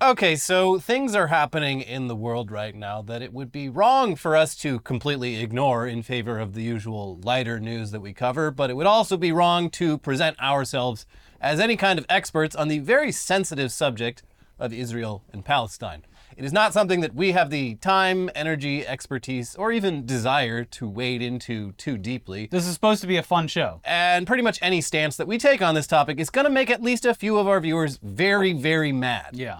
Okay, so things are happening in the world right now that it would be wrong for us to completely ignore in favor of the usual lighter news that we cover, but it would also be wrong to present ourselves as any kind of experts on the very sensitive subject of Israel and Palestine. It is not something that we have the time, energy, expertise, or even desire to wade into too deeply. This is supposed to be a fun show. And pretty much any stance that we take on this topic is going to make at least a few of our viewers very, very mad. Yeah.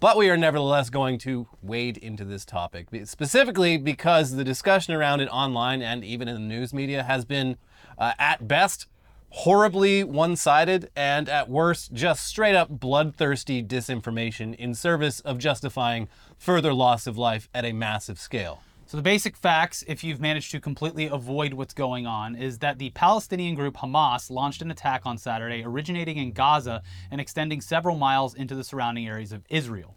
But we are nevertheless going to wade into this topic, specifically because the discussion around it online and even in the news media has been, uh, at best, horribly one sided and at worst, just straight up bloodthirsty disinformation in service of justifying further loss of life at a massive scale. So, the basic facts, if you've managed to completely avoid what's going on, is that the Palestinian group Hamas launched an attack on Saturday originating in Gaza and extending several miles into the surrounding areas of Israel.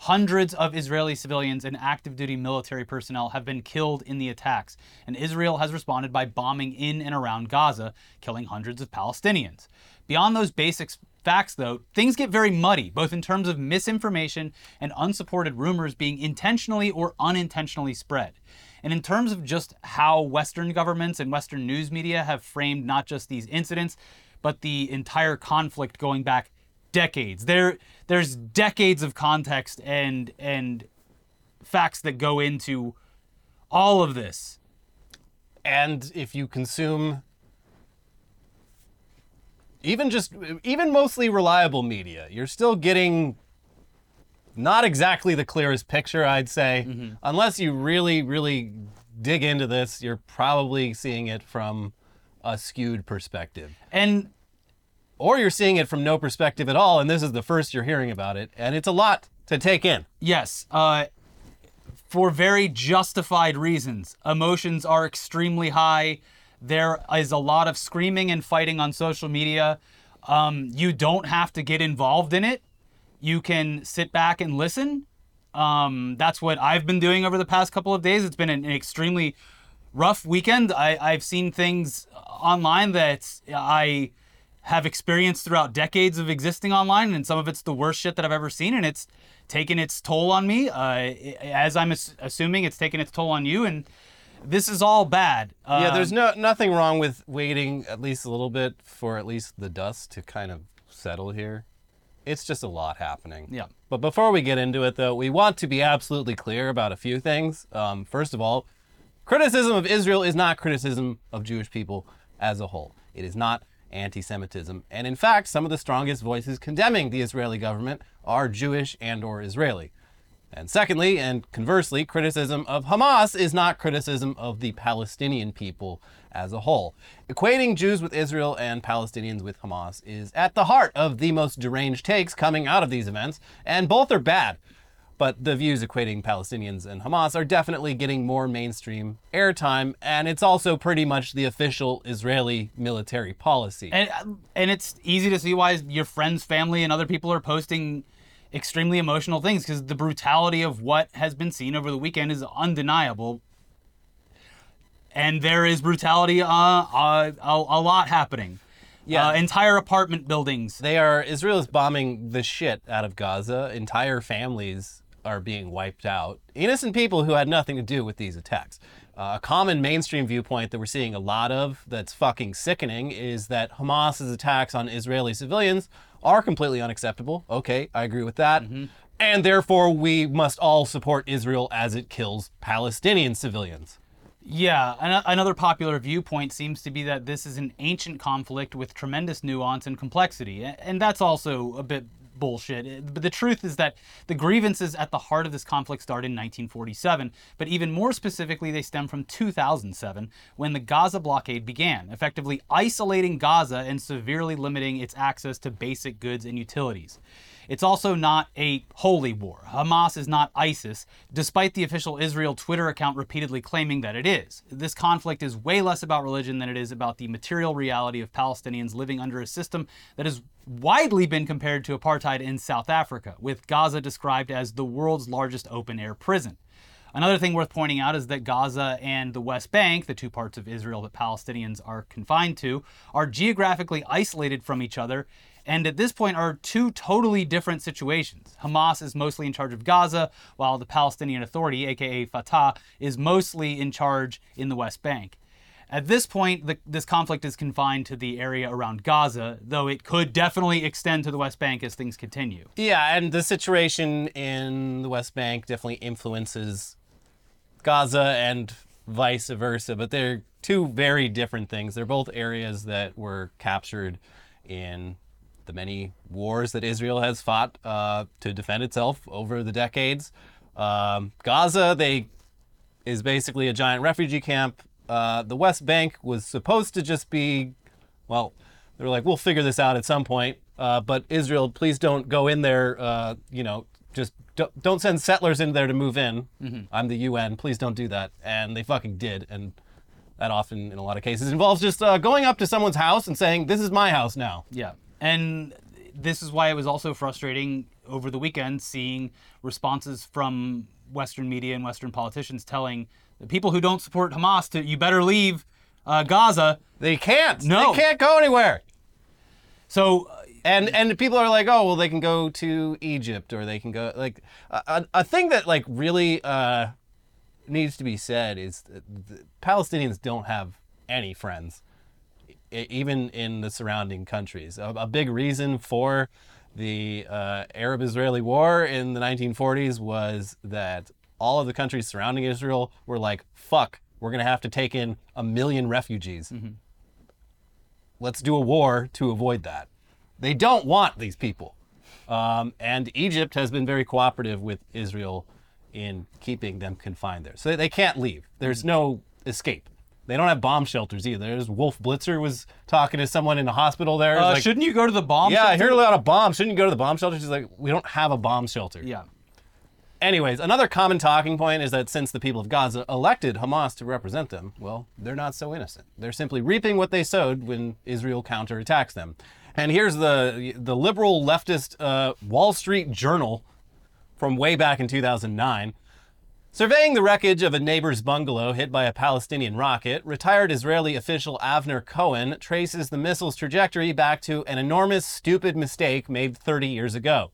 Hundreds of Israeli civilians and active duty military personnel have been killed in the attacks, and Israel has responded by bombing in and around Gaza, killing hundreds of Palestinians. Beyond those basic facts, though, things get very muddy, both in terms of misinformation and unsupported rumors being intentionally or unintentionally spread. And in terms of just how Western governments and Western news media have framed not just these incidents, but the entire conflict going back decades. There there's decades of context and and facts that go into all of this. And if you consume even just even mostly reliable media, you're still getting not exactly the clearest picture, I'd say. Mm-hmm. Unless you really really dig into this, you're probably seeing it from a skewed perspective. And or you're seeing it from no perspective at all, and this is the first you're hearing about it, and it's a lot to take in. Yes, uh, for very justified reasons. Emotions are extremely high. There is a lot of screaming and fighting on social media. Um, you don't have to get involved in it. You can sit back and listen. Um, that's what I've been doing over the past couple of days. It's been an, an extremely rough weekend. I, I've seen things online that I have experienced throughout decades of existing online, and some of it's the worst shit that I've ever seen, and it's taken its toll on me. Uh, as I'm assuming, it's taken its toll on you, and this is all bad. Uh, yeah, there's no nothing wrong with waiting at least a little bit for at least the dust to kind of settle here. It's just a lot happening. Yeah. But before we get into it, though, we want to be absolutely clear about a few things. Um, first of all, criticism of Israel is not criticism of Jewish people as a whole. It is not anti Semitism. And in fact, some of the strongest voices condemning the Israeli government are Jewish and or Israeli. And secondly, and conversely, criticism of Hamas is not criticism of the Palestinian people as a whole. Equating Jews with Israel and Palestinians with Hamas is at the heart of the most deranged takes coming out of these events, and both are bad but the views equating Palestinians and Hamas are definitely getting more mainstream airtime, and it's also pretty much the official Israeli military policy. And and it's easy to see why your friends, family, and other people are posting extremely emotional things because the brutality of what has been seen over the weekend is undeniable. And there is brutality, uh, uh, a, a lot happening. Yeah. Uh, entire apartment buildings. They are, Israel is bombing the shit out of Gaza. Entire families are being wiped out. Innocent people who had nothing to do with these attacks. Uh, a common mainstream viewpoint that we're seeing a lot of that's fucking sickening is that Hamas's attacks on Israeli civilians are completely unacceptable. Okay, I agree with that. Mm-hmm. And therefore, we must all support Israel as it kills Palestinian civilians. Yeah, another popular viewpoint seems to be that this is an ancient conflict with tremendous nuance and complexity, and that's also a bit bullshit. But the truth is that the grievances at the heart of this conflict started in 1947, but even more specifically, they stem from 2007 when the Gaza blockade began, effectively isolating Gaza and severely limiting its access to basic goods and utilities. It's also not a holy war. Hamas is not ISIS, despite the official Israel Twitter account repeatedly claiming that it is. This conflict is way less about religion than it is about the material reality of Palestinians living under a system that has widely been compared to apartheid in South Africa, with Gaza described as the world's largest open air prison. Another thing worth pointing out is that Gaza and the West Bank, the two parts of Israel that Palestinians are confined to, are geographically isolated from each other and at this point are two totally different situations. Hamas is mostly in charge of Gaza, while the Palestinian Authority, aka Fatah, is mostly in charge in the West Bank. At this point, the, this conflict is confined to the area around Gaza, though it could definitely extend to the West Bank as things continue. Yeah, and the situation in the West Bank definitely influences Gaza and vice versa, but they're two very different things. They're both areas that were captured in the many wars that Israel has fought uh, to defend itself over the decades. Um, Gaza, they is basically a giant refugee camp. Uh, the West Bank was supposed to just be, well, they were like, we'll figure this out at some point. Uh, but Israel, please don't go in there. Uh, you know, just don't, don't send settlers in there to move in. I'm the UN. Please don't do that. And they fucking did. And that often, in a lot of cases, involves just uh, going up to someone's house and saying, "This is my house now." Yeah. And this is why it was also frustrating over the weekend seeing responses from Western media and Western politicians telling the people who don't support Hamas to you better leave uh, Gaza. They can't. No. They can't go anywhere. So And and people are like, oh well, they can go to Egypt or they can go like a, a, thing that like really uh, needs to be said is Palestinians don't have any friends, even in the surrounding countries. A, a big reason for the uh, Arab-Israeli War in the 1940s was that all of the countries surrounding Israel were like, fuck, we're gonna have to take in a million refugees let's do a war to avoid that. They don't want these people. Um, and Egypt has been very cooperative with Israel in keeping them confined there. So they, can't leave. There's no escape. They don't have bomb shelters either. There's Wolf Blitzer was talking to someone in the hospital there. Uh, like, shouldn't you go to the bomb? yeah, I shelter? heard a lot of bombs. Shouldn't you go to the bomb shelter? She's like, we don't have a bomb shelter. Yeah. Anyways, another common talking point is that since the people of Gaza elected Hamas to represent them, well, they're not so innocent. They're simply reaping what they sowed when Israel counterattacks them. And here's the the liberal leftist uh, Wall Street Journal from way back in 2009. Surveying the wreckage of a neighbor's bungalow hit by a Palestinian rocket, retired Israeli official Avner Cohen traces the missile's trajectory back to an enormous, stupid mistake made 30 years ago.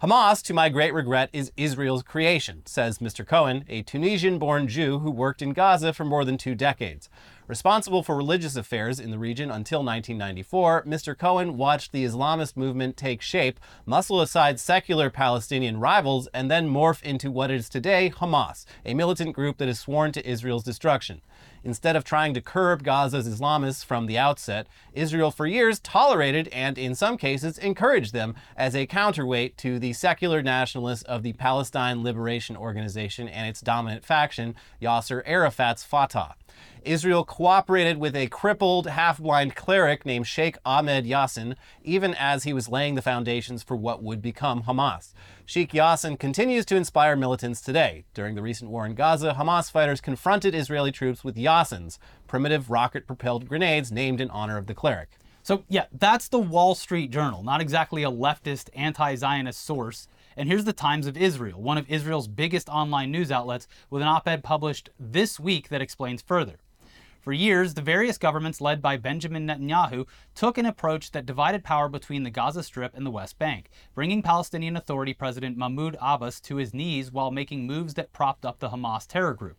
Hamas, to my great regret, is Israel's creation, says Mr. Cohen, a Tunisian born Jew who worked in Gaza for more than two decades. Responsible for religious affairs in the region until 1994, Mr. Cohen watched the Islamist movement take shape, muscle aside secular Palestinian rivals, and then morph into what is today Hamas, a militant group that is sworn to Israel's destruction. Instead of trying to curb Gaza's Islamists from the outset, Israel for years tolerated and, in some cases, encouraged them as a counterweight to the secular nationalists of the Palestine Liberation Organization and its dominant faction, Yasser Arafat's Fatah. Israel cooperated with a crippled, half blind cleric named Sheikh Ahmed Yassin, even as he was laying the foundations for what would become Hamas. Sheikh Yassin continues to inspire militants today. During the recent war in Gaza, Hamas fighters confronted Israeli troops with Yassins, primitive rocket propelled grenades named in honor of the cleric. So, yeah, that's the Wall Street Journal, not exactly a leftist, anti Zionist source. And here's the Times of Israel, one of Israel's biggest online news outlets, with an op ed published this week that explains further. For years, the various governments led by Benjamin Netanyahu took an approach that divided power between the Gaza Strip and the West Bank, bringing Palestinian Authority President Mahmoud Abbas to his knees while making moves that propped up the Hamas terror group.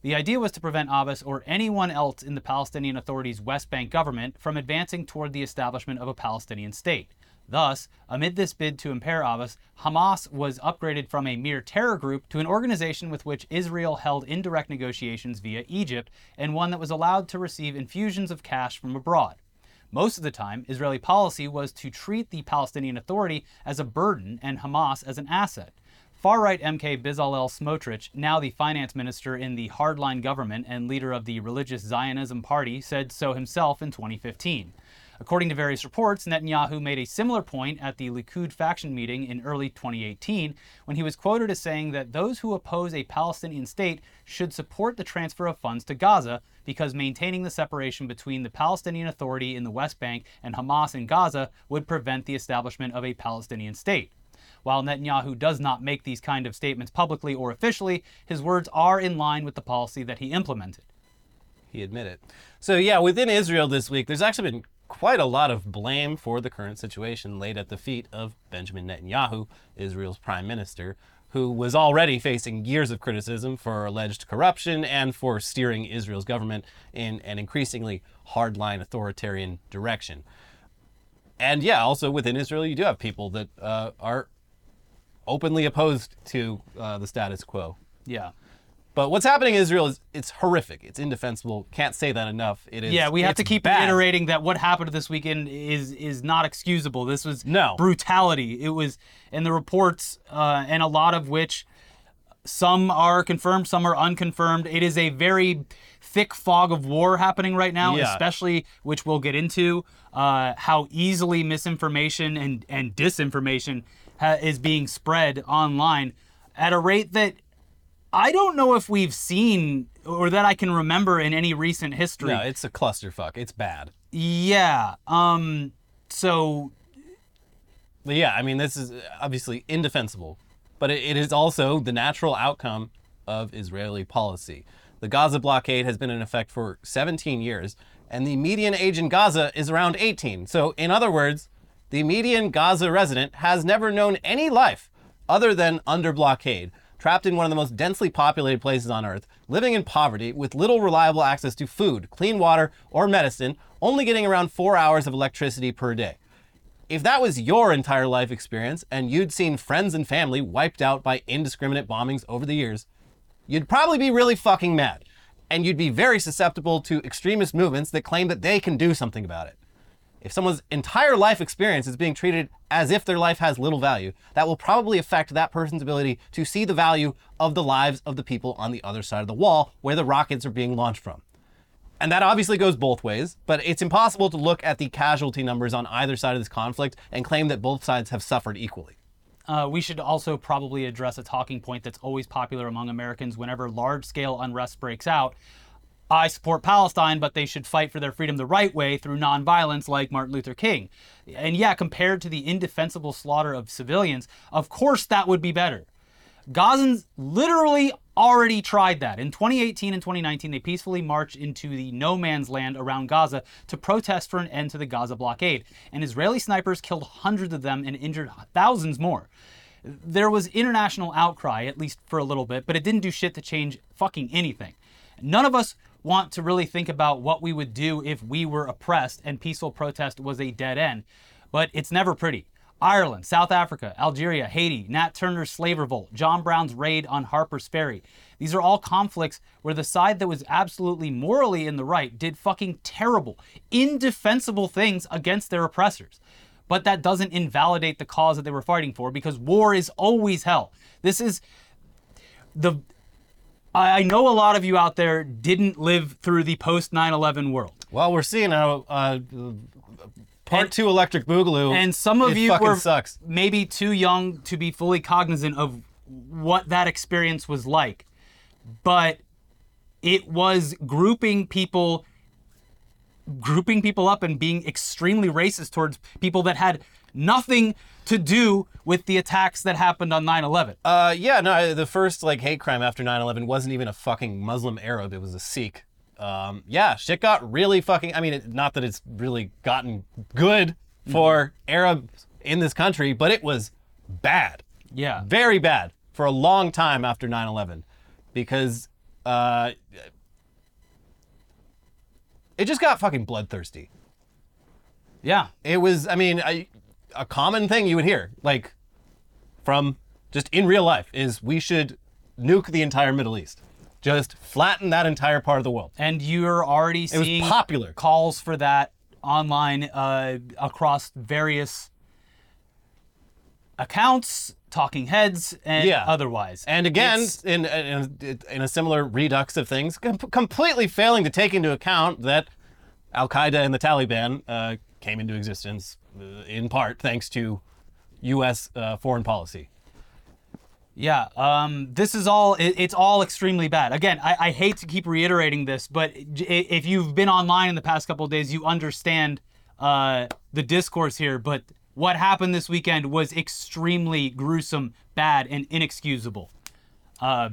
The idea was to prevent Abbas or anyone else in the Palestinian Authority's West Bank government from advancing toward the establishment of a Palestinian state. Thus, amid this bid to impair Abbas, Hamas was upgraded from a mere terror group to an organization with which Israel held indirect negotiations via Egypt and one that was allowed to receive infusions of cash from abroad. Most of the time, Israeli policy was to treat the Palestinian Authority as a burden and Hamas as an asset. Far right MK Bezalel Smotrich, now the finance minister in the hardline government and leader of the religious Zionism party, said so himself in 2015. According to various reports, Netanyahu made a similar point at the Likud faction meeting in early 2018 when he was quoted as saying that those who oppose a Palestinian state should support the transfer of funds to Gaza because maintaining the separation between the Palestinian Authority in the West Bank and Hamas in Gaza would prevent the establishment of a Palestinian state. While Netanyahu does not make these kind of statements publicly or officially, his words are in line with the policy that he implemented. He admitted. So yeah, within Israel this week, there's actually been quite a lot of blame for the current situation laid at the feet of Benjamin Netanyahu, Israel's prime minister, who was already facing years of criticism for alleged corruption and for steering Israel's government in an increasingly hardline authoritarian direction. And yeah, also within Israel, you do have people that uh, are openly opposed to uh, the status quo. Yeah. But what's happening in Israel is it's horrific. It's indefensible. Can't say that enough. It is. Yeah, we have to keep bad. reiterating that what happened this weekend is is not excusable. This was No. brutality. It was, and the reports, uh, and a lot of which, some are confirmed, some are unconfirmed. It is a very thick fog of war happening right now, Yeah. especially which we'll get into uh, how easily misinformation and and disinformation ha- is being spread online at a rate that. I don't know if we've seen or that I can remember in any recent history. No, it's a clusterfuck. It's bad. Yeah. Um. So yeah, I mean, this is obviously indefensible, but it, it is also the natural outcome of Israeli policy. The Gaza blockade has been in effect for 17 years, and the median age in Gaza is around 18. So, in other words, the median Gaza resident has never known any life other than under blockade, trapped in one of the most densely populated places on earth, living in poverty with little reliable access to food, clean water, or medicine, only getting around four hours of electricity per day. If that was your entire life experience and you'd seen friends and family wiped out by indiscriminate bombings over the years, you'd probably be really fucking mad. And you'd be very susceptible to extremist movements that claim that they can do something about it. If someone's entire life experience is being treated as if their life has little value, that will probably affect that person's ability to see the value of the lives of the people on the other side of the wall where the rockets are being launched from. And that obviously goes both ways, but it's impossible to look at the casualty numbers on either side of this conflict and claim that both sides have suffered equally. uh, we should also probably address a talking point that's always popular among Americans whenever large-scale unrest breaks out. I support Palestine, but they should fight for their freedom the right way through nonviolence, like Martin Luther King. And yeah, compared to the indefensible slaughter of civilians, of course that would be better. Gazans literally already tried that. In 2018 and 2019, they peacefully marched into the no man's land around Gaza to protest for an end to the Gaza blockade. And Israeli snipers killed hundreds of them and injured thousands more. There was international outcry, at least for a little bit, but it didn't do shit to change fucking anything. None of us want to really think about what we would do if we were oppressed and peaceful protest was a dead end, but it's never pretty. Ireland, South Africa, Algeria, Haiti, Nat Turner's slave revolt, John Brown's raid on Harper's Ferry. These are all conflicts where the side that was absolutely morally in the right did fucking terrible, indefensible things against their oppressors. But that doesn't invalidate the cause that they were fighting for because war is always hell. This is the I I know a lot of you out there didn't live through the post 9/11 world. Well, we're seeing how uh, part And- two Electric Boogaloo. And some of you were sucks. maybe too young to be fully cognizant of what that experience was like. But it was grouping people grouping people up and being extremely racist towards people that had nothing to do with the attacks that happened on 9/11. Uh, yeah, no, the first like hate crime after 9/11 wasn't even a fucking Muslim Arab; it was a Sikh. Um, yeah, shit got really fucking. I mean, it, not that it's really gotten good for Arabs in this country, but it was bad, yeah. very bad for a long time after 9/11, because uh, it just got fucking bloodthirsty. Yeah. It was, I mean, I, a common thing you would hear, like from just in real life, is we should nuke the entire Middle East, just flatten that entire part of the world. And you're already It was popular. calls for that online uh, across various accounts, talking heads, and Yeah. otherwise. And again, It's- in, in in a similar redux of things, com- completely failing to take into account that Al Qaeda and the Taliban uh, came into existence in part thanks to U.S. Uh, foreign policy. Yeah, um, this is all, it, it's all extremely bad. Again, I, I hate to keep reiterating this, but if you've been online in the past couple of days, you understand uh, the discourse here. But what happened this weekend was extremely gruesome, bad, and inexcusable. Uh,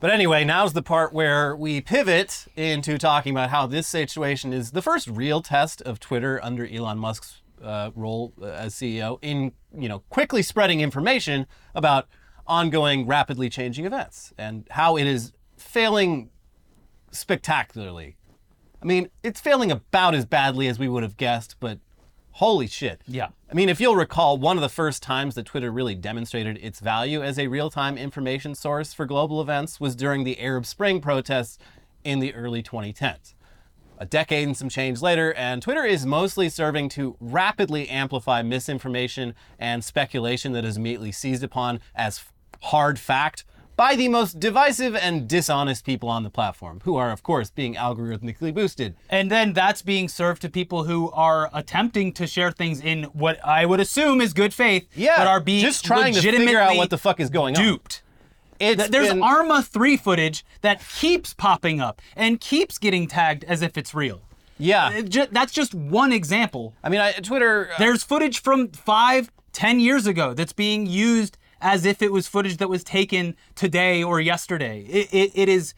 But anyway, now's the part where we pivot into talking about how this situation is the first real test of Twitter under Elon Musk's uh, role uh, as CEO in you know quickly spreading information about ongoing, rapidly changing events and how it is failing spectacularly. I mean, it's failing about as badly as we would have guessed, but holy shit. Yeah. I mean, if you'll recall, one of the first times that Twitter really demonstrated its value as a real time information source for global events was during the Arab Spring protests in the early 2010s. A decade and some change later, and Twitter is mostly serving to rapidly amplify misinformation and speculation that is immediately seized upon as hard fact by the most divisive and dishonest people on the platform, who are, of course, being algorithmically boosted. And then that's being served to people who are attempting to share things in what I would assume is good faith, Yeah, but are being just trying to figure out what the fuck is going on. duped. It's There's been- Arma 3 footage that keeps popping up and keeps getting tagged as if it's real. yeah. It ju- that's just one example. I mean, I, Twitter. uh, There's footage from five, ten years ago that's being used as if it was footage that was taken today or yesterday. It, it, it is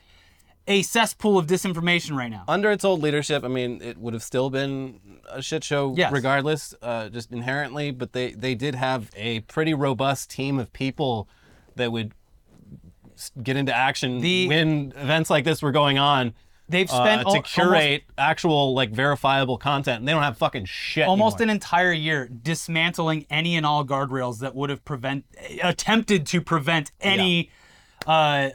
a cesspool of disinformation right now. under its old leadership, I mean, it would have still been a shit show Yes. regardless, uh, just inherently. But they they did have a pretty robust team of people that would get into action The- when events like this were going on. They've uh, spent to al- curate actual like verifiable content, and they don't have fucking shit. almost anymore. an entire year dismantling any and all guardrails that would have prevent attempted to prevent any uh,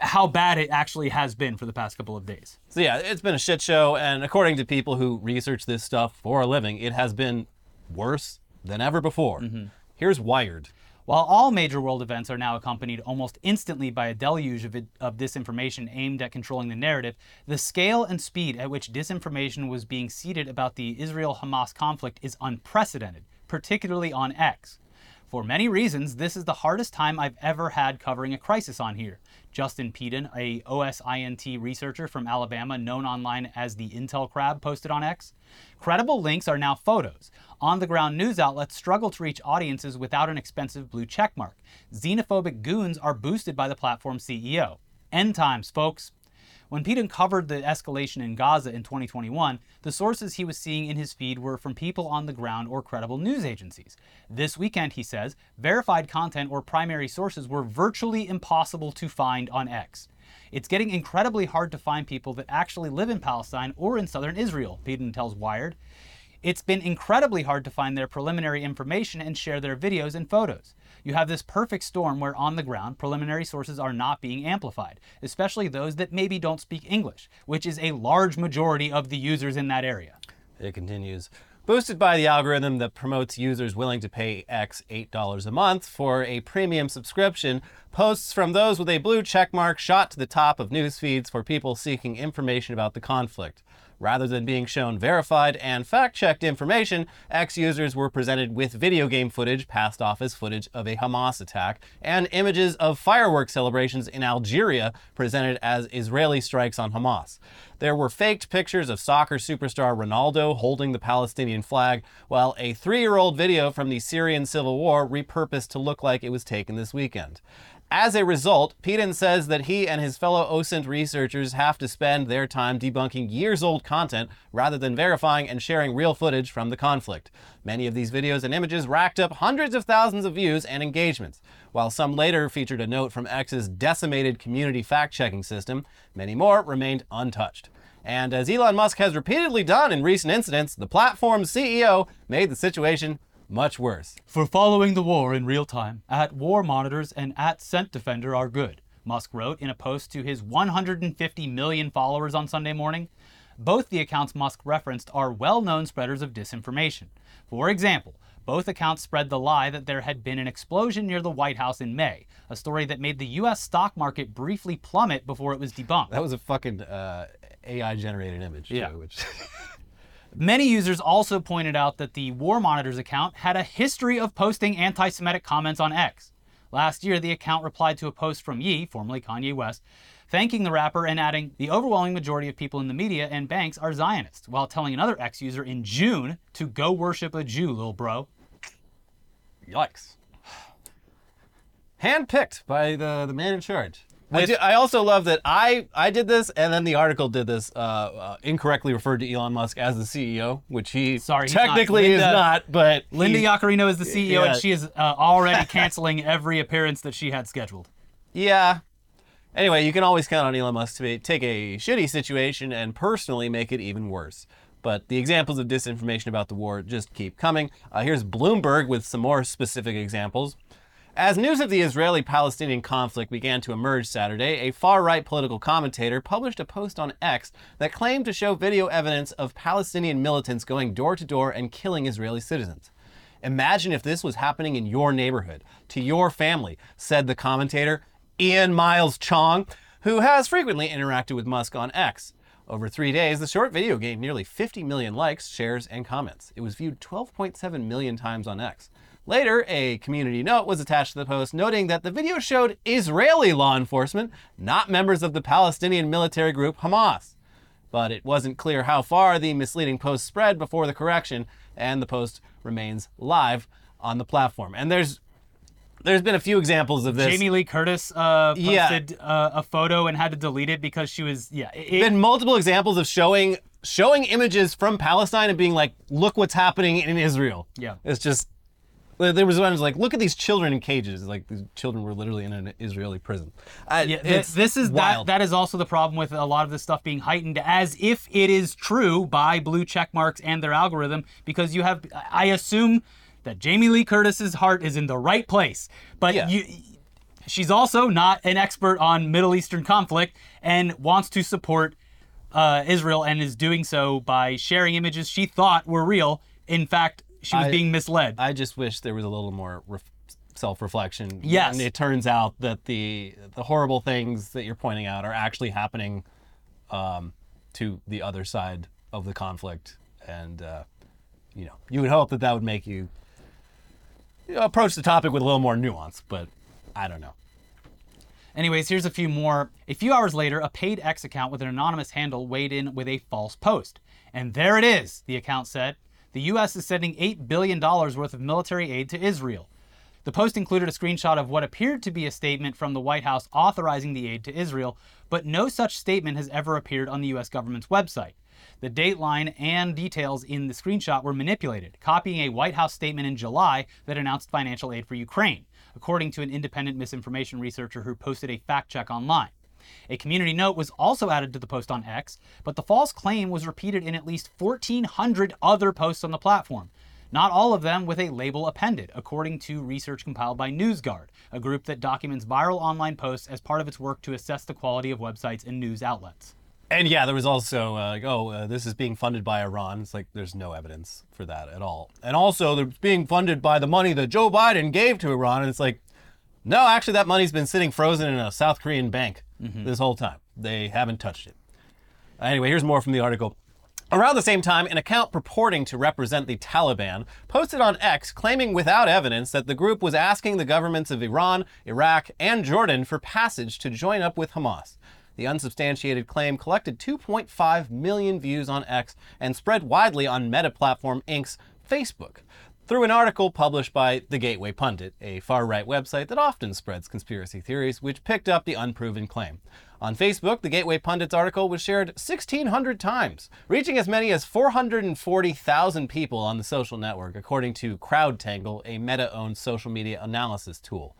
how bad it actually has been for the past couple of days. So yeah, it's been a shit show, and according to people who research this stuff for a living, it has been worse than ever before. Mm-hmm. Here's Wired. While all major world events are now accompanied almost instantly by a deluge of, it, of disinformation aimed at controlling the narrative, the scale and speed at which disinformation was being seeded about the Israel Hamas conflict is unprecedented, particularly on X. For many reasons, this is the hardest time I've ever had covering a crisis on here. Justin Peden, a OSINT researcher from Alabama known online as the Intel Crab, posted on X. Credible links are now photos. On the ground news outlets struggle to reach audiences without an expensive blue checkmark. Xenophobic goons are boosted by the platform's CEO. End times, folks. When Peden covered the escalation in Gaza in 2021, the sources he was seeing in his feed were from people on the ground or credible news agencies. This weekend, he says, verified content or primary sources were virtually impossible to find on X. It's getting incredibly hard to find people that actually live in Palestine or in southern Israel, Peden tells Wired. It's been incredibly hard to find their preliminary information and share their videos and photos. You have this perfect storm where on the ground, preliminary sources are not being amplified, especially those that maybe don't speak English, which is a large majority of the users in that area. It continues. Boosted by the algorithm that promotes users willing to pay X $8 a month for a premium subscription, posts from those with a blue checkmark shot to the top of news feeds for people seeking information about the conflict. Rather than being shown verified and fact checked information, X users were presented with video game footage passed off as footage of a Hamas attack and images of fireworks celebrations in Algeria presented as Israeli strikes on Hamas. There were faked pictures of soccer superstar Ronaldo holding the Palestinian flag, while a three year old video from the Syrian civil war repurposed to look like it was taken this weekend. As a result, Peden says that he and his fellow OSINT researchers have to spend their time debunking years old content rather than verifying and sharing real footage from the conflict. Many of these videos and images racked up hundreds of thousands of views and engagements. While some later featured a note from X's decimated community fact checking system, many more remained untouched. And as Elon Musk has repeatedly done in recent incidents, the platform's CEO made the situation much worse. For following the war in real time, at War Monitors and at Sent Defender are good, Musk wrote in a post to his 150 million followers on Sunday morning. Both the accounts Musk referenced are well known spreaders of disinformation. For example, both accounts spread the lie that there had been an explosion near the White House in May, a story that made the US stock market briefly plummet before it was debunked. That was a fucking uh, AI generated image. Yeah. Too, which Many users also pointed out that the War Monitors account had a history of posting anti Semitic comments on X. Last year, the account replied to a post from Ye, formerly Kanye West, thanking the rapper and adding, The overwhelming majority of people in the media and banks are Zionists, while telling another X user in June to go worship a Jew, little bro. Yikes. Handpicked by the, the man in charge. I, do, I also love that I I did this, and then the article did this. Uh, uh, incorrectly referred to Elon Musk as the CEO, which he Sorry, he's not. technically is not. But Linda he- Yaccarino is the CEO, Yeah. and she is uh, already canceling every appearance that she had scheduled. Yeah. Anyway, you can always count on Elon Musk to be, take a shitty situation and personally make it even worse. But the examples of disinformation about the war just keep coming. Uh, here's Bloomberg with some more specific examples. As news of the Israeli Palestinian conflict began to emerge Saturday, a far right political commentator published a post on X that claimed to show video evidence of Palestinian militants going door to door and killing Israeli citizens. Imagine if this was happening in your neighborhood, to your family, said the commentator, Ian Miles Cheong, who has frequently interacted with Musk on X. Over three days, the short video gained nearly 50 million likes, shares, and comments. It was viewed 12.7 million times on X. Later, a community note was attached to the post noting that the video showed Israeli law enforcement, not members of the Palestinian military group Hamas but it wasn't clear how far the misleading post spread before the correction, and the post remains live on the platform. And there's there's been a few examples of this. Jamie Lee Curtis uh, Yeah. posted uh, a photo and had to delete it because she was yeah. It, been multiple examples of showing showing images from Palestine and being like, look what's happening in Israel. Yeah. It's just there was one that was like, look at these children in cages. Like these children were literally in an Israeli prison. I, Yeah, th- this is that. wild. That is also the problem with a lot of this stuff being heightened, as if it is true by blue check marks and their algorithm, because you have. I assume that Jamie Lee Curtis's heart is in the right place, but Yeah. you. She's also not an expert on Middle Eastern conflict and wants to support uh, Israel and is doing so by sharing images she thought were real. In fact, she was I- being misled. I just wish there was a little more ref- self-reflection. Yes. And it turns out that the the horrible things that you're pointing out are actually happening um, to the other side of the conflict, and uh, you know, you would hope that that would make you, you know, approach the topic with a little more nuance. But I don't know. Anyways, here's a few more. A few hours later, a paid X account with an anonymous handle weighed in with a false post. And there it is, the account said. The U.S. is sending $8 billion worth of military aid to Israel. The post included a screenshot of what appeared to be a statement from the White House authorizing the aid to Israel, but no such statement has ever appeared on the U.S. government's website. The dateline and details in the screenshot were manipulated, copying a White House statement in July that announced financial aid for Ukraine, according to an independent misinformation researcher who posted a fact check online. A community note was also added to the post on X, but the false claim was repeated in at least 1,400 other posts on the platform, not all of them with a label appended, according to research compiled by NewsGuard, a group that documents viral online posts as part of its work to assess the quality of websites and news outlets. And yeah, there was also uh, like, oh, uh, this is being funded by Iran. It's like there's no evidence for that at all. And also, they're being funded by the money that Joe Biden gave to Iran. And it's like, no, actually, that money's been sitting frozen in a South Korean bank Mm-hmm. this whole time. They haven't touched it. Anyway, here's more from the article. Around the same time, an account purporting to represent the Taliban posted on X claiming without evidence that the group was asking the governments of Iran, Iraq, and Jordan for passage to join up with Hamas. The unsubstantiated claim collected 2.5 million views on X and spread widely on Meta Platform Inc.'s Facebook through an article published by The Gateway Pundit, a far right website that often spreads conspiracy theories, which picked up the unproven claim. On Facebook, the Gateway Pundit's article was shared 1,600 times, reaching as many as 440,000 people on the social network, according to CrowdTangle, a Meta owned social media analysis tool.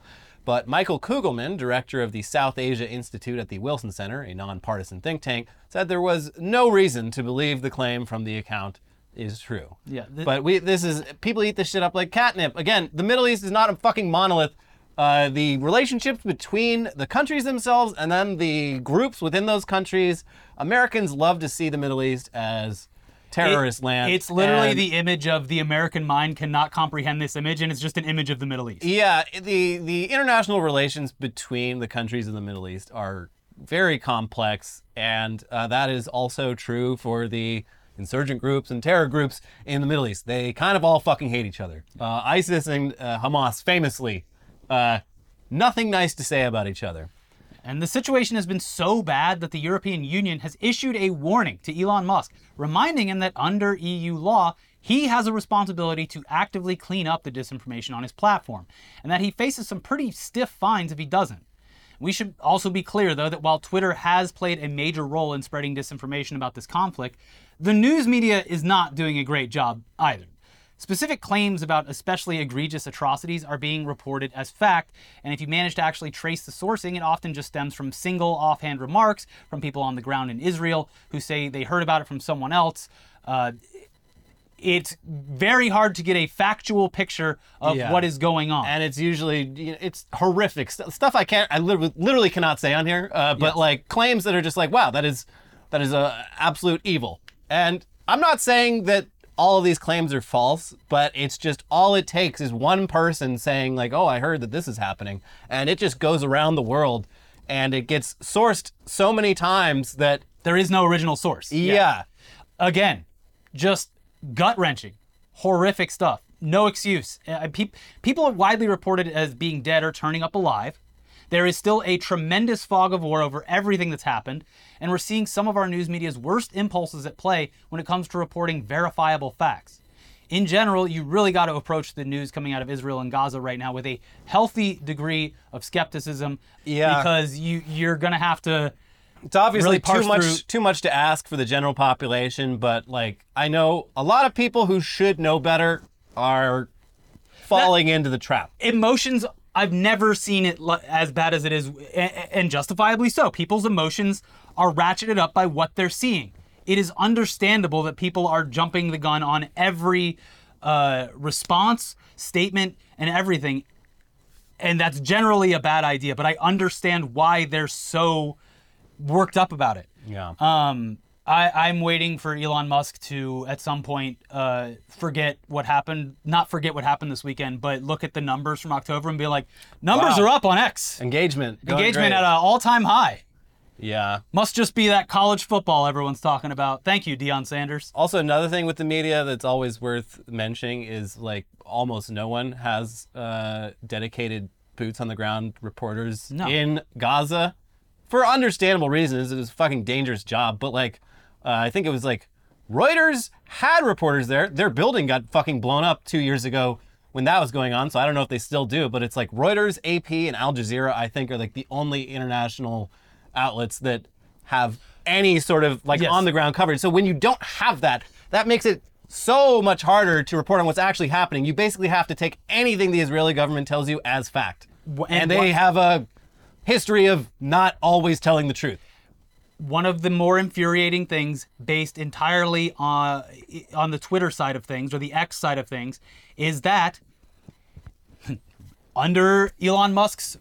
But Michael Kugelman, director of the South Asia Institute at the Wilson Center, a nonpartisan think tank, said there was no reason to believe the claim from the account is true. Yeah, th- but we this is people eat this shit up like catnip. Again, the Middle East is not a fucking monolith. Uh, the relationships between the countries themselves and then the groups within those countries, Americans love to see the Middle East as terrorist It- land. It's literally and- the image of the American mind cannot comprehend this image, and it's just an image of the Middle East. Yeah, the the international relations between the countries in the Middle East are very complex, and uh, that is also true for the insurgent groups and terror groups in the Middle East. They kind of all fucking hate each other. Uh, ISIS and uh, Hamas famously, uh, nothing nice to say about each other. And the situation has been so bad that the European Union has issued a warning to Elon Musk, reminding him that under EU law, he has a responsibility to actively clean up the disinformation on his platform, and that he faces some pretty stiff fines if he doesn't. We should also be clear, though, that while Twitter has played a major role in spreading disinformation about this conflict, the news media is not doing a great job either. Specific claims about especially egregious atrocities are being reported as fact, and if you manage to actually trace the sourcing, it often just stems from single offhand remarks from people on the ground in Israel who say they heard about it from someone else. Uh, it's very hard to get a factual picture of Yeah. what is going on. and it's usually you know, it's horrific st- stuff I can't I literally, literally cannot say on here uh, but Yes. like claims that are just like wow that is that is a absolute evil and I'm not saying that all of these claims are false but it's just all it takes is one person saying like oh I heard that this is happening and it just goes around the world and it gets sourced so many times that there is no original source. yeah, Again, just gut wrenching, horrific stuff. No excuse. Uh, people are widely reported as being dead or turning up alive. There is still a tremendous fog of war over everything that's happened, and we're seeing some of our news media's worst impulses at play when it comes to reporting verifiable facts. In general, you really got to approach the news coming out of Israel and Gaza right now with a healthy degree of skepticism. Yeah. Because you you're gonna have to It's obviously really too much through- too much to ask for the general population, but like I know a lot of people who should know better are falling into the trap. emotions i've never seen it as bad as it is and justifiably so people's emotions are ratcheted up by what they're seeing it is understandable that people are jumping the gun on every uh, response statement and everything and that's generally a bad idea but i understand why they're so worked up about it Yeah. um, I, I'm waiting for Elon Musk to, at some point, uh, forget what happened. Not forget what happened this weekend, but look at the numbers from October and be like, numbers Wow. are up on X. Engagement. Engagement great. at an all-time high. Yeah. Must just be that college football everyone's talking about. Thank you, Deion Sanders. Also, another thing with the media that's always worth mentioning is like almost no one has uh, dedicated boots on the ground reporters No. in Gaza for understandable reasons. It was a fucking dangerous job, but like uh, I think it was like Reuters had reporters there. Their building got fucking blown up two years ago when that was going on. So I don't know if they still do, but it's like Reuters, AP, and Al Jazeera. I think are like the only international outlets that have any sort of like Yes. on the ground coverage. So when you don't have that, that makes it so much harder to report on what's actually happening. You basically have to take anything the Israeli government tells you as fact. And, and they what- have a history of not always telling the truth. One of the more infuriating things, based entirely on on the Twitter side of things or the X side of things, is that under Elon Musk's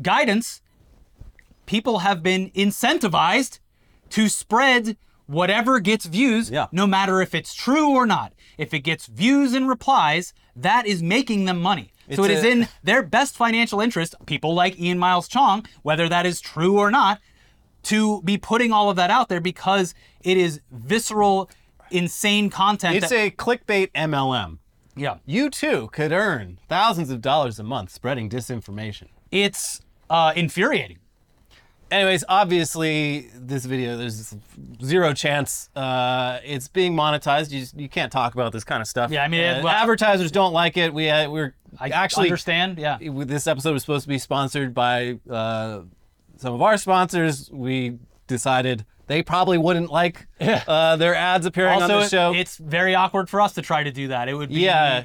guidance, people have been incentivized to spread whatever gets views, Yeah. no matter if it's true or not. If it gets views and replies, that is making them money. So it It's is in their best financial interest, people like Ian Miles Cheong, whether that is true or not, to be putting all of that out there because it is visceral, insane content. It's that- a clickbait MLM. yeah. You too could earn thousands of dollars a month spreading disinformation. It's uh, infuriating. Anyways, obviously, this video, there's zero chance uh, it's being monetized. You, you can't talk about this kind of stuff. Yeah, I mean, Uh, well- advertisers don't like it. We uh, we're I actually understand. Yeah. this episode was supposed to be sponsored by uh, some of our sponsors. We decided they probably wouldn't like uh, their ads appearing Also, on the show. it's very awkward for us to try to do that. It would be. Yeah.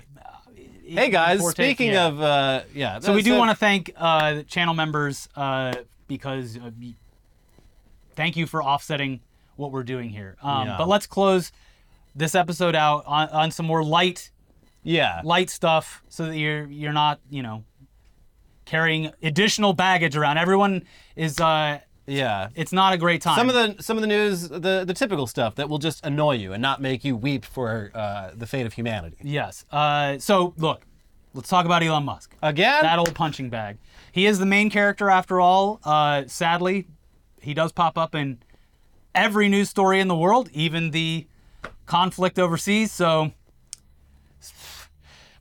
hey guys, speaking yeah. of uh, yeah, So we do want to thank uh, channel members uh, because uh, thank you for offsetting what we're doing here. Um, Yeah. But let's close this episode out on, on some more light yeah light stuff so that you're you're not you know carrying additional baggage around. Everyone is. Uh, yeah. it's not a great time. Some of the some of the news, the the typical stuff that will just annoy you and not make you weep for uh, the fate of humanity. yes. Uh, so look, let's talk about Elon Musk. Again, that old punching bag. He is the main character after all. Uh, sadly, he does pop up in every news story in the world, even the conflict overseas. So,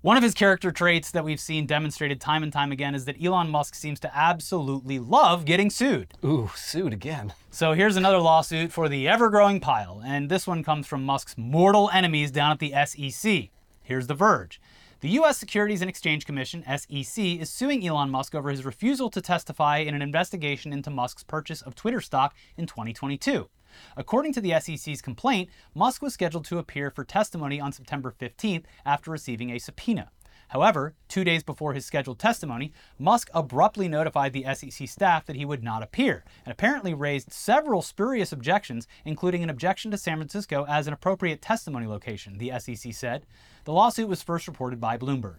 one of his character traits that we've seen demonstrated time and time again is that Elon Musk seems to absolutely love getting sued. ooh, sued again. So here's another lawsuit for the ever-growing pile, and this one comes from Musk's mortal enemies down at the SEC. Here's The Verge. The U.S. Securities and Exchange Commission, SEC, is suing Elon Musk over his refusal to testify in an investigation into Musk's purchase of Twitter stock in 2022. According to the SEC's complaint, Musk was scheduled to appear for testimony on September 15th after receiving a subpoena. However, two days before his scheduled testimony, Musk abruptly notified the SEC staff that he would not appear, and apparently raised several spurious objections, including an objection to San Francisco as an appropriate testimony location, the SEC said. The lawsuit was first reported by Bloomberg.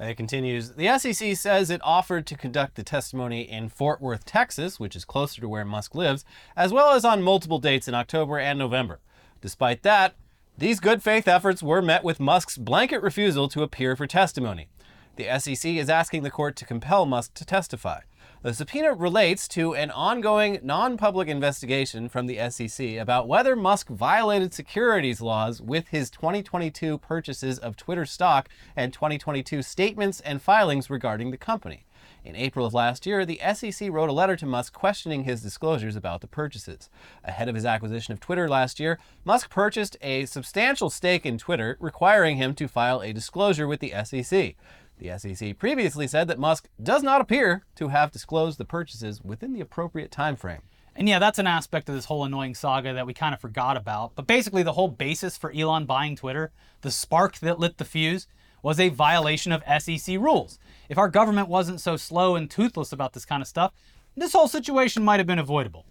It continues The SEC says it offered to conduct the testimony in Fort Worth, Texas, which is closer to where Musk lives, as well as on multiple dates in October and November. Despite that, these good faith efforts were met with Musk's blanket refusal to appear for testimony. The SEC is asking the court to compel Musk to testify. The subpoena relates to an ongoing non public investigation from the SEC about whether Musk violated securities laws with his 2022 purchases of Twitter stock and 2022 statements and filings regarding the company. In April of last year, the SEC wrote a letter to Musk questioning his disclosures about the purchases. Ahead of his acquisition of Twitter last year, Musk purchased a substantial stake in Twitter, requiring him to file a disclosure with the SEC. The SEC previously said that Musk does not appear to have disclosed the purchases within the appropriate time frame. And yeah, that's an aspect of this whole annoying saga that we kind of forgot about. But basically, the whole basis for Elon buying Twitter, the spark that lit the fuse, was a violation of SEC rules. If our government wasn't so slow and toothless about this kind of stuff, this whole situation might have been avoidable.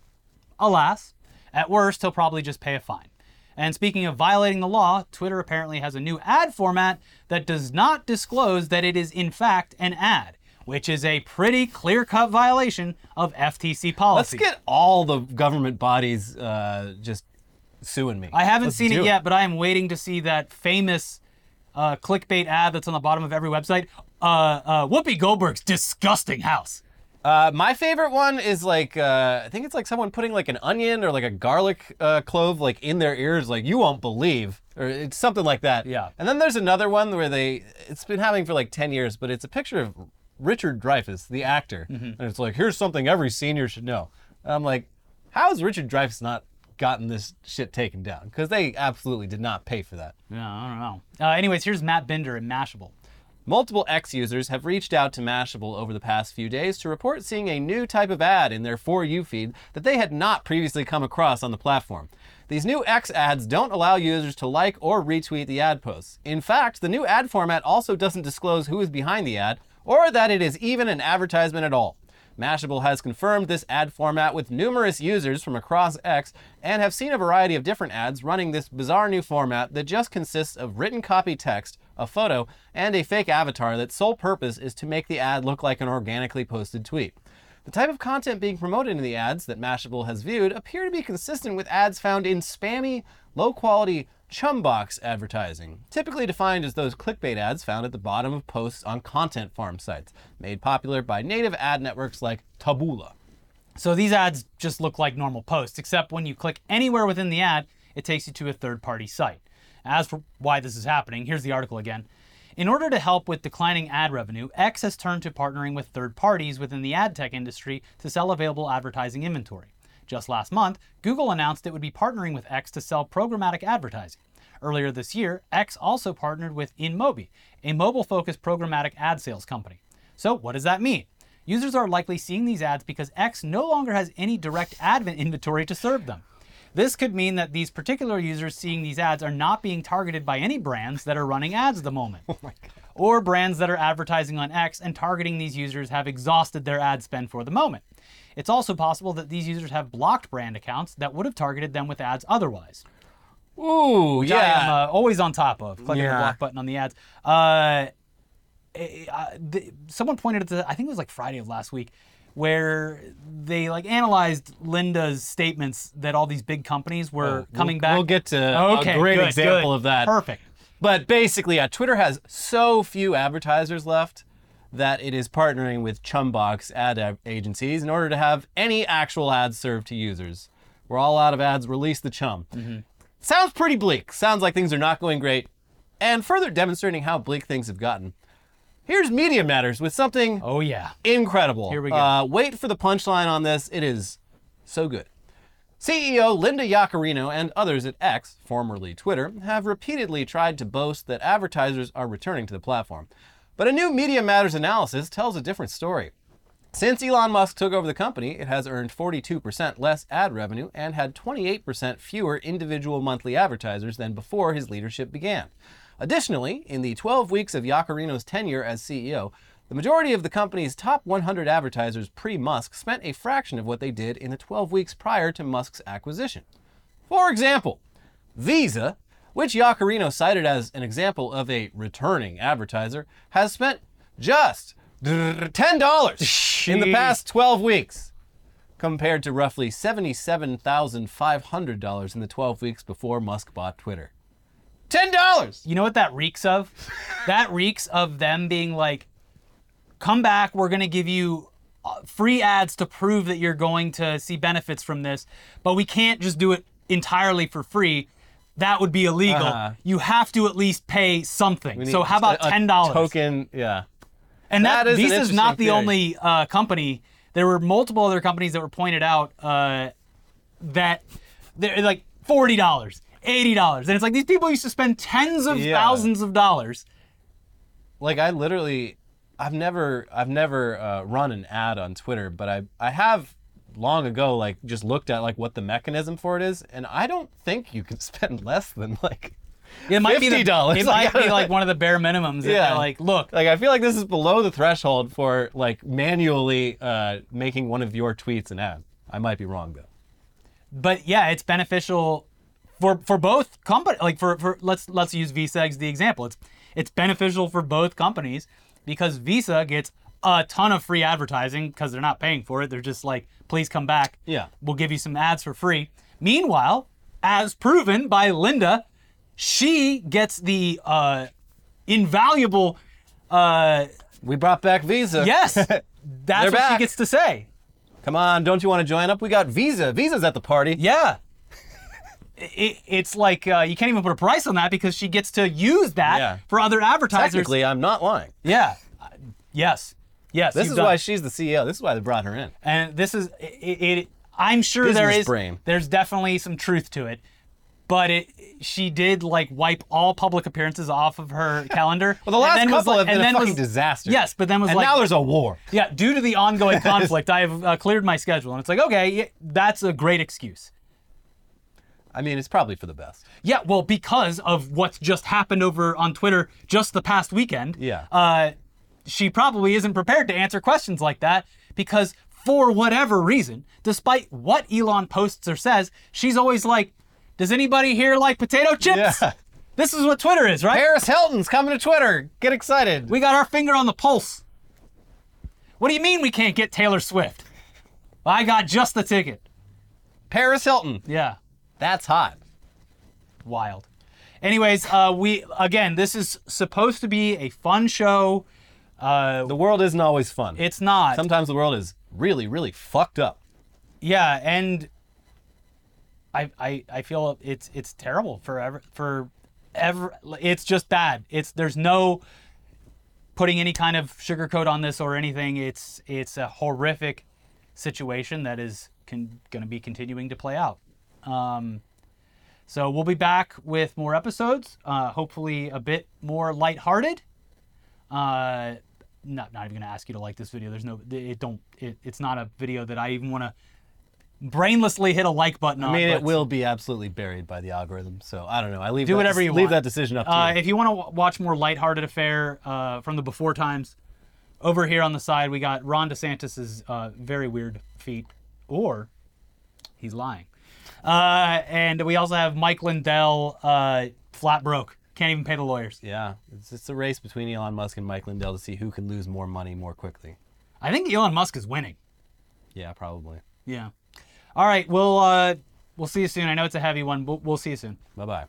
Alas, at worst, he'll probably just pay a fine. And speaking of violating the law, Twitter apparently has a new ad format that does not disclose that it is in fact an ad, which is a pretty clear cut violation of FTC policy. Let's get all the government bodies uh, just suing me. I haven't Let's seen do it yet, but I am waiting to see that famous uh, clickbait ad that's on the bottom of every website. Uh, uh, Whoopi Goldberg's disgusting house. Uh, my favorite one is like uh, I think it's like someone putting like an onion or like a garlic uh, clove like in their ears, like you won't believe, or it's something like that. Yeah. And then there's another one where they it's been happening for like ten years, but it's a picture of Richard Dreyfuss, the actor, and it's like here's something every senior should know. And I'm like, how has Richard Dreyfuss not gotten this shit taken down? Because they absolutely did not pay for that. Yeah, I don't know. Uh, anyways, here's Matt Binder in Mashable. Multiple X users have reached out to Mashable over the past few days to report seeing a new type of ad in their For You feed that they had not previously come across on the platform. These new X ads don't allow users to like or retweet the ad posts. In fact, the new ad format also doesn't disclose who is behind the ad or that it is even an advertisement at all. Mashable has confirmed this ad format with numerous users from across X and have seen a variety of different ads running this bizarre new format that just consists of written copy text, a photo, and a fake avatar that's sole purpose is to make the ad look like an organically posted tweet. The type of content being promoted in the ads that Mashable has viewed appear to be consistent with ads found in spammy, low quality chumbox advertising, typically defined as those clickbait ads found at the bottom of posts on content farm sites, made popular by native ad networks like Taboola. So these ads just look like normal posts, except when you click anywhere within the ad, it takes you to a third party site. As for why this is happening, here's the article again. In order to help with declining ad revenue, X has turned to partnering with third parties within the ad tech industry to sell available advertising inventory. Just last month, Google announced it would be partnering with X to sell programmatic advertising. Earlier this year, X also partnered with InMobi, a mobile focused programmatic ad sales company. So, what does that mean? Users are likely seeing these ads because X no longer has any direct ad inventory to serve them. This could mean that these particular users seeing these ads are not being targeted by any brands that are running ads at the moment. Oh. Or brands that are advertising on X and targeting these users have exhausted their ad spend for the moment. It's also possible that these users have blocked brand accounts that would have targeted them with ads otherwise. Ooh, Which I am yeah. uh, always on top of, clicking the Yeah. block button on the ads. Uh, eh, uh, the, someone pointed at the, I think it was like Friday of last week, where they like analyzed Linda's statements that all these big companies were We'll- coming back. We'll get to okay, a great good, example good. of that. Perfect. But basically, yeah, Twitter has so few advertisers left that it is partnering with Chumbox ad agencies in order to have any actual ads served to users. We're all out of ads. Release the Chum. Mm-hmm. Sounds pretty bleak. Sounds like things are not going great. And further demonstrating how bleak things have gotten, here's Media Matters with something Oh yeah. incredible. Here we go. Uh, wait for the punchline on this. It is so good. CEO Linda Yaccarino and others at X, formerly Twitter, have repeatedly tried to boast that advertisers are returning to the platform. But a new Media Matters analysis tells a different story. Since Elon Musk took over the company, it has earned 42% less ad revenue and had 28% fewer individual monthly advertisers than before his leadership began. Additionally, in the 12 weeks of Yaccarino's tenure as CEO, the majority of the company's top 100 advertisers pre Musk spent a fraction of what they did in the 12 weeks prior to Musk's acquisition. For example, Visa, which Yaccarino cited as an example of a returning advertiser, has spent just $10 in the past 12 weeks, compared to roughly $77,500 in the 12 weeks before Musk bought Twitter. $10! You know what that reeks of? that reeks of them being like, come back, we're going to give you uh, free ads to prove that you're going to see benefits from this, but we can't just do it entirely for free. That would be illegal. Uh-huh. You have to at least pay something. So how about a- a ten dollars? Token, yeah. And that, That is an Visa's not the only uh, company. There were multiple other companies that were pointed out uh, that they're like forty dollars, eighty dollars, and it's like these people used to spend tens of Yeah. thousands of dollars. like I literally I've never I've never uh, run an ad on Twitter, but I I have long ago like just looked at like what the mechanism for it is, and I don't think you can spend less than like It might be the- $50. It might be like one of the bare minimums. Yeah. Yeah. like, look, like I feel like this is below the threshold for like manually uh, making one of your tweets an ad. I might be wrong though. but yeah, it's beneficial for for both company. Like for for let's let's use Visa as the example. It's it's beneficial for both companies because Visa gets a ton of free advertising because they're not paying for it. They're just like, please come back. Yeah. we'll give you some ads for free. Meanwhile, as proven by Linda, she gets the uh, invaluable. Uh, We brought back Visa. yes, that's what she gets to say. Come on, don't you want to join up? We got Visa. Visa's at the party. Yeah. It, it's like uh, you can't even put a price on that because she gets to use that Yeah. for other advertisers. Technically, I'm not lying. Yeah. Uh, yes. Yes. This is done- why she's the CEO. This is why they brought her in. And this is it. it I'm sure there Business is. brain. There's definitely some truth to it, but it. She did like wipe all public appearances off of her calendar. Well, the last and then was couple like- have been and a fucking was- disaster. Yes, but then was And like now there's a war. Yeah, due to the ongoing conflict, I have uh, cleared my schedule, and it's like, okay, that's a great excuse. I mean, it's probably for the best. Yeah, well, because of what's just happened over on Twitter just the past weekend. Yeah. Uh, she probably isn't prepared to answer questions like that because for whatever reason, despite what Elon posts or says, she's always like, "Does anybody here like potato chips?" Yeah. This is what Twitter is, right? Paris Hilton's coming to Twitter. Get excited. We got our finger on the pulse. What do you mean we can't get Taylor Swift? I got just the ticket. Paris Hilton. Yeah. That's hot. wild. Anyways, uh, we again, this is supposed to be a fun show. Uh, The world isn't always fun. it's not. Sometimes the world is really, really fucked up. yeah, and I, I I feel it's it's terrible for ever for ever. It's just bad. It's there's no putting any kind of sugarcoat on this or anything. It's it's a horrific situation that is con- going to be continuing to play out. Um, so we'll be back with more episodes, uh, hopefully a bit more lighthearted. Uh, not not even gonna ask you to like this video. There's no it don't it, it's not a video that I even want to brainlessly hit a like button on. I mean, it will be absolutely buried by the algorithm. So I don't know. I leave Do that, whatever you leave want. that decision up to Uh, you. if you want to w- watch more lighthearted affair uh, from the before times, over here on the side we got Ron DeSantis's uh, very weird feet, or he's lying. Uh, and we also have Mike Lindell, uh, flat broke, can't even pay the lawyers. yeah, it's it's a race between Elon Musk and Mike Lindell to see who can lose more money more quickly. I think Elon Musk is winning. Yeah, probably. Yeah. All right, we'll uh, we'll see you soon. I know it's a heavy one, but we'll see you soon. Bye bye.